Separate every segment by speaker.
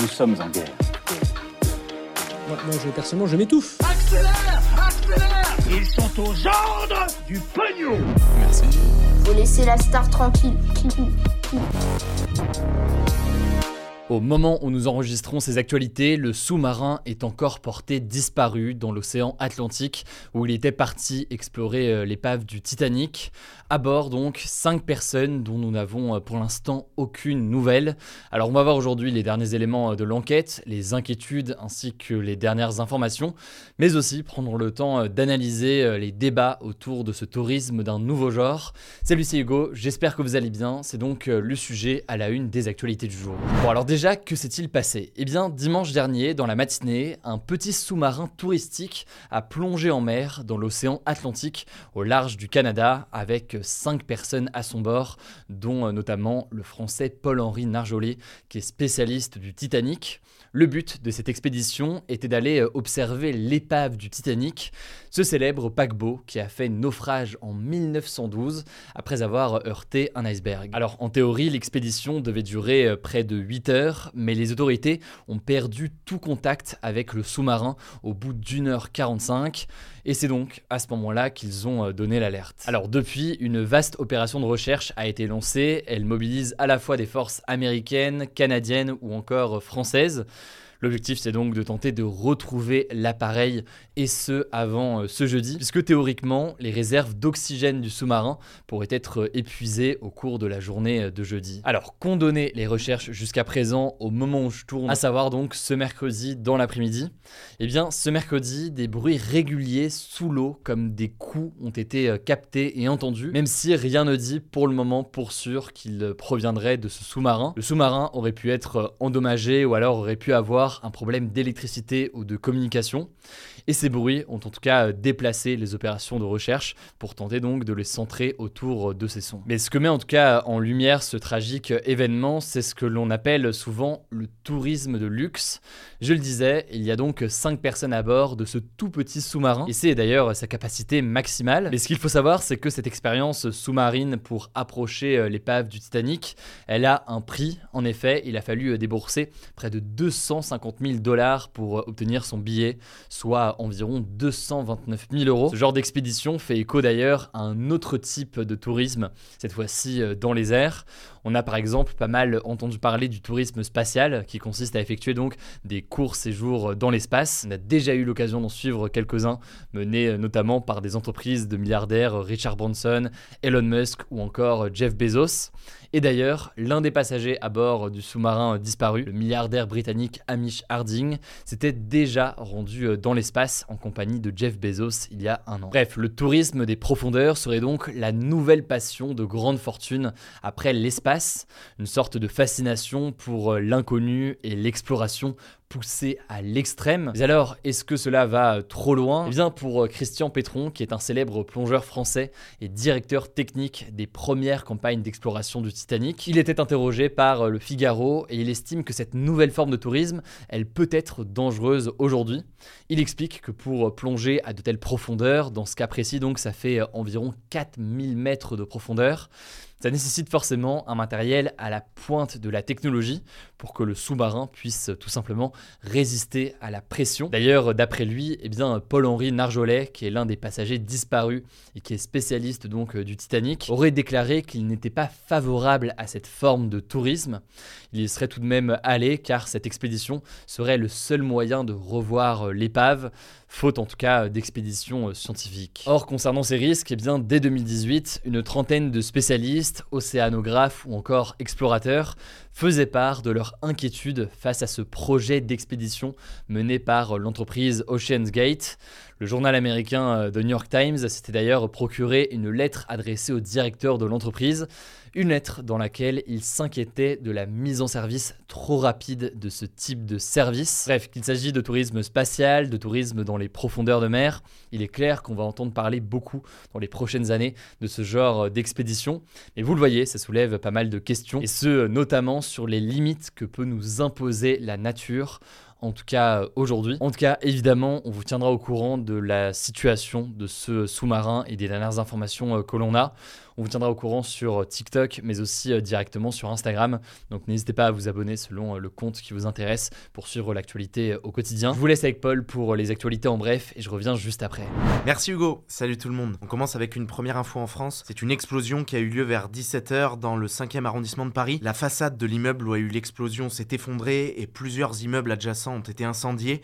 Speaker 1: Nous sommes en guerre.
Speaker 2: Moi, moi, je, personnellement, je m'étouffe.
Speaker 3: Accélère Accélère Ils sont aux ordres du pognon
Speaker 4: Faut laisser la star tranquille.
Speaker 5: Au moment où nous enregistrons ces actualités, le sous-marin est encore porté disparu dans l'océan Atlantique où il était parti explorer euh, l'épave du Titanic. À bord donc, cinq personnes dont nous n'avons euh, pour l'instant aucune nouvelle. Alors on va voir aujourd'hui les derniers éléments euh, de l'enquête, les inquiétudes ainsi que les dernières informations, mais aussi prendre le temps d'analyser les débats autour de ce tourisme d'un nouveau genre. Salut c'est Hugo, j'espère que vous allez bien, c'est donc le sujet à la une des actualités du jour. Bon alors déjà, que s'est-il passé? Eh bien, dimanche dernier, dans la matinée, un petit sous-marin touristique a plongé en mer dans l'océan Atlantique au large du Canada avec cinq personnes à son bord, dont euh, notamment le français Paul-Henri Narjolet, qui est spécialiste du Titanic. Le but de cette expédition était d'aller euh, observer l'épave du Titanic, ce célèbre paquebot qui a fait naufrage en 1912 après avoir heurté un iceberg. Alors en théorie, l'expédition devait durer euh, près de 8 heures, mais les autorités ont perdu tout contact avec le sous-marin au bout d'une heure 45. Et c'est donc à ce moment-là qu'ils ont euh, donné l'alerte. Alors depuis, une vaste opération de recherche a été lancée. Elle mobilise à la fois des forces américaines, canadiennes ou encore françaises. L'objectif, c'est donc de tenter de retrouver l'appareil, et ce, avant euh, ce jeudi, puisque théoriquement, les réserves d'oxygène du sous-marin pourraient être euh, épuisées au cours de la journée euh, de jeudi. Alors, qu'ont donné les recherches jusqu'à présent au moment où je tourne, à savoir donc ce mercredi dans l'après-midi? Eh bien, ce mercredi, des bruits réguliers sous l'eau, comme des coups, ont été captés et entendus, même si rien ne dit pour le moment pour sûr qu'ils proviendraient de ce sous-marin. Le sous-marin aurait pu être endommagé ou alors aurait pu avoir un problème d'électricité ou de communication. Et ces bruits ont en tout cas euh, déplacé les opérations de recherche pour tenter donc de les centrer autour euh, de ces sons. Mais ce que met en tout cas en lumière ce tragique événement, c'est ce que l'on appelle souvent le tourisme de luxe. Je le disais, il y a donc 5 personnes à bord de ce tout petit sous-marin, et c'est d'ailleurs sa capacité maximale. Mais ce qu'il faut savoir, c'est que cette expérience sous-marine pour approcher euh, l'épave du Titanic, elle a un prix. En effet, il a fallu débourser près de 250 000 dollars pour obtenir son billet, soit environ 229 000 euros. Ce genre d'expédition fait écho d'ailleurs à un autre type de tourisme, cette fois-ci euh, dans les airs. On a par exemple pas mal entendu parler du tourisme spatial qui consiste à effectuer donc des courts séjours dans l'espace. On a déjà eu l'occasion d'en suivre quelques-uns, menés notamment par des entreprises de milliardaires Richard Branson, Elon Musk ou encore Jeff Bezos. Et d'ailleurs, l'un des passagers à bord du sous-marin disparu, le milliardaire britannique Hamish Harding, s'était déjà rendu dans l'espace en compagnie de Jeff Bezos il y a un an. Bref, le tourisme des profondeurs serait donc la nouvelle passion de grande fortune après l'espace, une sorte de fascination pour euh, l'inconnu et l'exploration poussé à l'extrême. Mais alors, est-ce que cela va trop loin? Eh bien, pour euh, Christian Pétron, qui est un célèbre plongeur français et directeur technique des premières campagnes d'exploration du Titanic, il était interrogé par euh, le Figaro et il estime que cette nouvelle forme de tourisme, elle peut être dangereuse aujourd'hui. Il explique que pour euh, plonger à de telles profondeurs, dans ce cas précis donc, ça fait environ 4000 mètres de profondeur, ça nécessite forcément un matériel à la pointe de la technologie pour que le sous-marin puisse tout simplement résister à la pression. D'ailleurs, d'après lui, eh bien, Paul-Henri Narjolet, qui est l'un des passagers disparus et qui est spécialiste donc du Titanic, aurait déclaré qu'il n'était pas favorable à cette forme de tourisme. Il serait tout de même allé car cette expédition serait le seul moyen de revoir l'épave, faute en tout cas d'expéditions scientifiques. Or, concernant ces risques, eh bien, dès 2018, une trentaine de spécialistes océanographes ou encore explorateurs faisaient part de leur inquiétude face à ce projet d'expédition mené par l'entreprise Ocean's Gate. Le journal américain The New York Times s'était d'ailleurs procuré une lettre adressée au directeur de l'entreprise, une lettre dans laquelle il s'inquiétait de la mise en service trop rapide de ce type de service. Bref, qu'il s'agit de tourisme spatial, de tourisme dans les profondeurs de mer, il est clair qu'on va entendre parler beaucoup dans les prochaines années de ce genre d'expédition. Mais vous le voyez, ça soulève pas mal de questions, et ce notamment sur les limites que peut nous imposer la nature en tout cas aujourd'hui. En tout cas, évidemment, on vous tiendra au courant de la situation de ce sous-marin et des dernières informations euh, que l'on a. On vous tiendra au courant sur TikTok, mais aussi euh, directement sur Instagram. Donc n'hésitez pas à vous abonner selon euh, le compte qui vous intéresse pour suivre l'actualité euh, au quotidien. Je vous laisse avec Paul pour les actualités en bref et je reviens juste après.
Speaker 6: Merci Hugo, salut tout le monde. On commence avec une première info en France. C'est une explosion qui a eu lieu vers 17h dans le 5e arrondissement de Paris. La façade de l'immeuble où a eu l'explosion s'est effondrée et plusieurs immeubles adjacents ont été incendiés.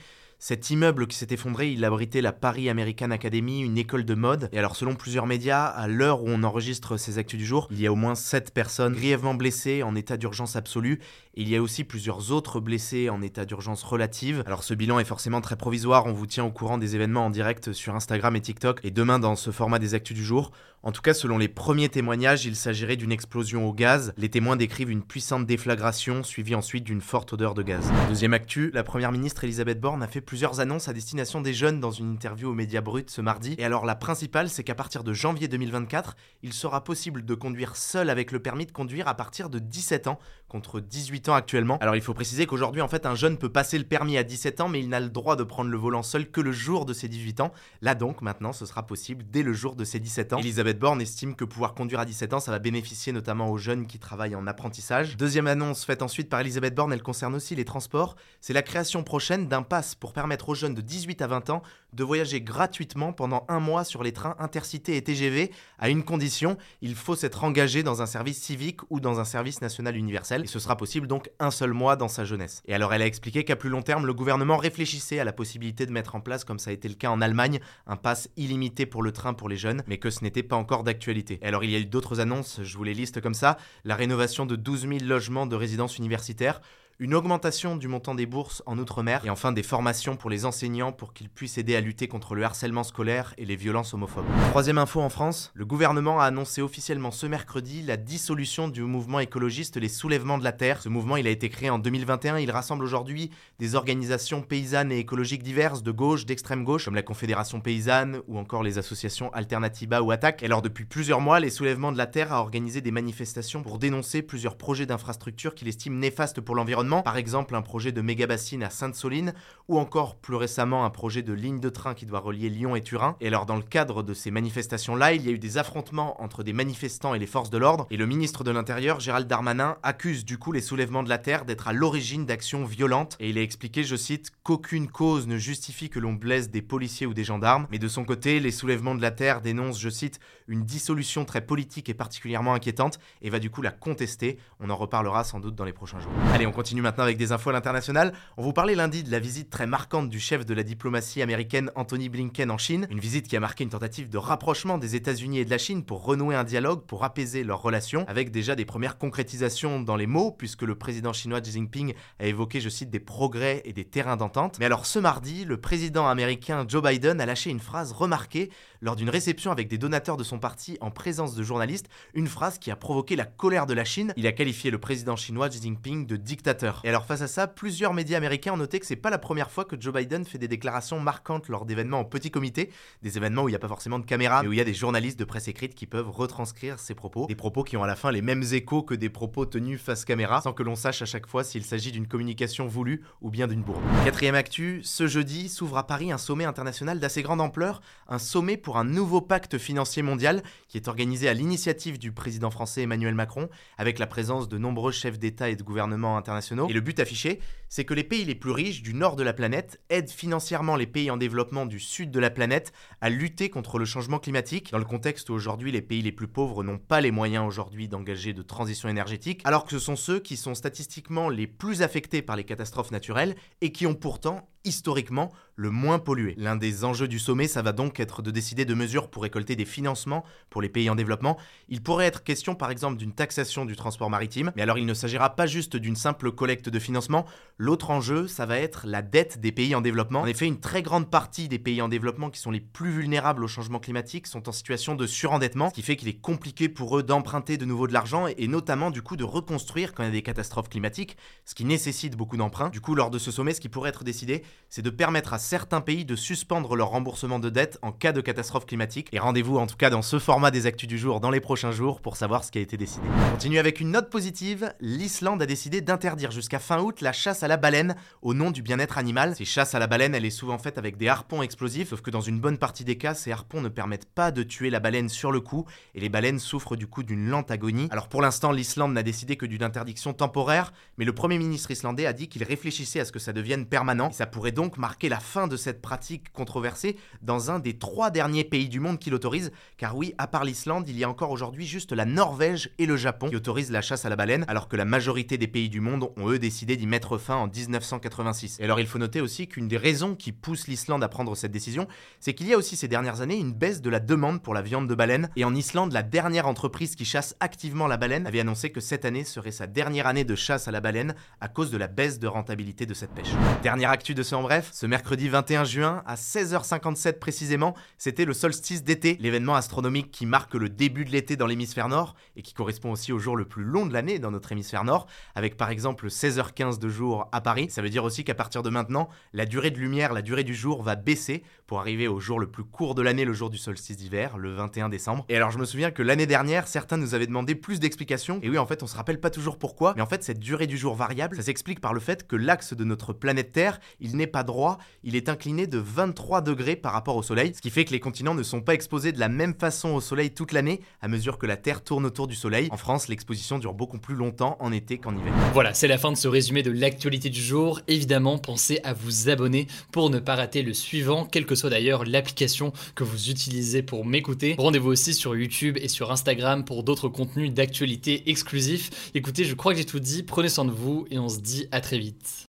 Speaker 6: Cet immeuble qui s'est effondré, il abritait la Paris American Academy, une école de mode. Et alors, selon plusieurs médias, à l'heure où on enregistre ces actus du jour, il y a au moins 7 personnes grièvement blessées en état d'urgence absolue. Et il y a aussi plusieurs autres blessés en état d'urgence relative. Alors, ce bilan est forcément très provisoire. On vous tient au courant des événements en direct sur Instagram et TikTok. Et demain, dans ce format des actus du jour, en tout cas, selon les premiers témoignages, il s'agirait d'une explosion au gaz. Les témoins décrivent une puissante déflagration, suivie ensuite d'une forte odeur de gaz. Deuxième actu, la première ministre Elisabeth Borne a fait plusieurs annonces à destination des jeunes dans une interview aux médias bruts ce mardi. Et alors, la principale, c'est qu'à partir de janvier 2024, il sera possible de conduire seul avec le permis de conduire à partir de 17 ans, contre 18 ans actuellement. Alors, il faut préciser qu'aujourd'hui, en fait, un jeune peut passer le permis à 17 ans, mais il n'a le droit de prendre le volant seul que le jour de ses 18 ans. Là donc, maintenant, ce sera possible dès le jour de ses 17 ans. Elisabeth Borne estime que pouvoir conduire à 17 ans, ça va bénéficier notamment aux jeunes qui travaillent en apprentissage. Deuxième annonce faite ensuite par Elisabeth Borne, elle concerne aussi les transports. C'est la création prochaine d'un pass pour permettre aux jeunes de 18 à 20 ans de voyager gratuitement pendant un mois sur les trains intercités et TGV à une condition, il faut s'être engagé dans un service civique ou dans un service national universel. Et ce sera possible donc un seul mois dans sa jeunesse. Et alors elle a expliqué qu'à plus long terme, le gouvernement réfléchissait à la possibilité de mettre en place, comme ça a été le cas en Allemagne, un pass illimité pour le train pour les jeunes, mais que ce n'était pas encore d'actualité. Alors il y a eu d'autres annonces, je vous les liste comme ça, la rénovation de 12 000 logements de résidence universitaires, une augmentation du montant des bourses en Outre-mer et enfin des formations pour les enseignants pour qu'ils puissent aider à lutter contre le harcèlement scolaire et les violences homophobes. Troisième info en France, le gouvernement a annoncé officiellement ce mercredi la dissolution du mouvement écologiste Les Soulèvements de la Terre. Ce mouvement, il a été créé en 2021, il rassemble aujourd'hui des organisations paysannes et écologiques diverses de gauche, d'extrême gauche, comme la Confédération paysanne ou encore les associations Alternativa ou Attaque. Et alors depuis plusieurs mois, Les Soulèvements de la Terre a organisé des manifestations pour dénoncer plusieurs projets d'infrastructures qu'il estime néfastes pour l'environnement par exemple un projet de méga-bassine à Sainte-Soline, ou encore plus récemment un projet de ligne de train qui doit relier Lyon et Turin. Et alors dans le cadre de ces manifestations-là, il y a eu des affrontements entre des manifestants et les forces de l'ordre, et le ministre de l'Intérieur, Gérald Darmanin, accuse du coup les soulèvements de la Terre d'être à l'origine d'actions violentes, et il a expliqué, je cite, qu'aucune cause ne justifie que l'on blesse des policiers ou des gendarmes, mais de son côté, les soulèvements de la Terre dénoncent, je cite, une dissolution très politique et particulièrement inquiétante, et va du coup la contester. On en reparlera sans doute dans les prochains jours. Allez, on continue maintenant avec des infos à l'international. On vous parlait lundi de la visite très marquante du chef de la diplomatie américaine Anthony Blinken en Chine. Une visite qui a marqué une tentative de rapprochement des États-Unis et de la Chine pour renouer un dialogue, pour apaiser leurs relations, avec déjà des premières concrétisations dans les mots, puisque le président chinois Xi Jinping a évoqué, je cite, des progrès et des terrains d'entente. Mais alors ce mardi, le président américain Joe Biden a lâché une phrase remarquée lors d'une réception avec des donateurs de son parti en présence de journalistes, une phrase qui a provoqué la colère de la Chine. Il a qualifié le président chinois Xi Jinping de dictateur. Et alors face à ça, plusieurs médias américains ont noté que c'est pas la première fois que Joe Biden fait des déclarations marquantes lors d'événements en petit comité, des événements où il n'y a pas forcément de caméra, mais où il y a des journalistes de presse écrite qui peuvent retranscrire ses propos, des propos qui ont à la fin les mêmes échos que des propos tenus face caméra, sans que l'on sache à chaque fois s'il s'agit d'une communication voulue ou bien d'une bourde. Quatrième actu, ce jeudi s'ouvre à Paris un sommet international d'assez grande ampleur, un sommet pour un nouveau pacte financier mondial qui est organisé à l'initiative du président français Emmanuel Macron, avec la présence de nombreux chefs d'État et de gouvernements internationaux. Et le but affiché, c'est que les pays les plus riches du nord de la planète aident financièrement les pays en développement du sud de la planète à lutter contre le changement climatique, dans le contexte où aujourd'hui les pays les plus pauvres n'ont pas les moyens aujourd'hui d'engager de transition énergétique, alors que ce sont ceux qui sont statistiquement les plus affectés par les catastrophes naturelles et qui ont pourtant historiquement le moins pollué. L'un des enjeux du sommet, ça va donc être de décider de mesures pour récolter des financements pour les pays en développement. Il pourrait être question par exemple d'une taxation du transport maritime, mais alors il ne s'agira pas juste d'une simple collecte de financement. L'autre enjeu, ça va être la dette des pays en développement. En effet, une très grande partie des pays en développement qui sont les plus vulnérables au changement climatique sont en situation de surendettement, ce qui fait qu'il est compliqué pour eux d'emprunter de nouveau de l'argent et notamment du coup de reconstruire quand il y a des catastrophes climatiques, ce qui nécessite beaucoup d'emprunts. Du coup, lors de ce sommet, ce qui pourrait être décidé, c'est de permettre à certains pays de suspendre leur remboursement de dette en cas de catastrophe climatique. Et rendez-vous en tout cas dans ce format des actus du jour dans les prochains jours pour savoir ce qui a été décidé. On continue avec une note positive, l'Islande a décidé d'interdire jusqu'à fin août la chasse à la baleine au nom du bien-être animal. Ces chasses à la baleine, elle est souvent faite avec des harpons explosifs, sauf que dans une bonne partie des cas, ces harpons ne permettent pas de tuer la baleine sur le coup et les baleines souffrent du coup d'une lente agonie. Alors pour l'instant, l'Islande n'a décidé que d'une interdiction temporaire, mais le Premier ministre islandais a dit qu'il réfléchissait à ce que ça devienne permanent. Ça pourrait donc marquer la fin de cette pratique controversée dans un des trois derniers pays du monde qui l'autorisent, car oui, à part l'Islande, il y a encore aujourd'hui juste la Norvège et le Japon qui autorisent la chasse à la baleine, alors que la majorité des pays du monde ont eux décidé d'y mettre fin en 1986. Et alors il faut noter aussi qu'une des raisons qui pousse l'Islande à prendre cette décision, c'est qu'il y a aussi ces dernières années une baisse de la demande pour la viande de baleine. Et en Islande, la dernière entreprise qui chasse activement la baleine avait annoncé que cette année serait sa dernière année de chasse à la baleine à cause de la baisse de rentabilité de cette pêche. Dernière actu de ce en bref, ce mercredi 21 juin à 16h57 précisément, c'était le solstice d'été, l'événement astronomique qui marque le début de l'été dans l'hémisphère nord et qui correspond aussi au jour le plus long de l'année dans notre hémisphère nord, avec par exemple 16h15 de jour à Paris. Ça veut dire aussi qu'à partir de maintenant, la durée de lumière, la durée du jour va baisser pour arriver au jour le plus court de l'année, le jour du solstice d'hiver, le 21 décembre. Et alors je me souviens que l'année dernière, certains nous avaient demandé plus d'explications, et oui en fait on se rappelle pas toujours pourquoi, mais en fait cette durée du jour variable, ça s'explique par le fait que l'axe de notre planète Terre, il n'est pas droit, est incliné de 23 degrés par rapport au Soleil, ce qui fait que les continents ne sont pas exposés de la même façon au Soleil toute l'année, à mesure que la Terre tourne autour du Soleil. En France, l'exposition dure beaucoup plus longtemps en été qu'en hiver.
Speaker 5: Voilà, c'est la fin de ce résumé de l'actualité du jour. Évidemment, pensez à vous abonner pour ne pas rater le suivant, quelle que soit d'ailleurs l'application que vous utilisez pour m'écouter. Rendez-vous aussi sur YouTube et sur Instagram pour d'autres contenus d'actualité exclusifs. Écoutez, je crois que j'ai tout dit, prenez soin de vous et on se dit à très vite.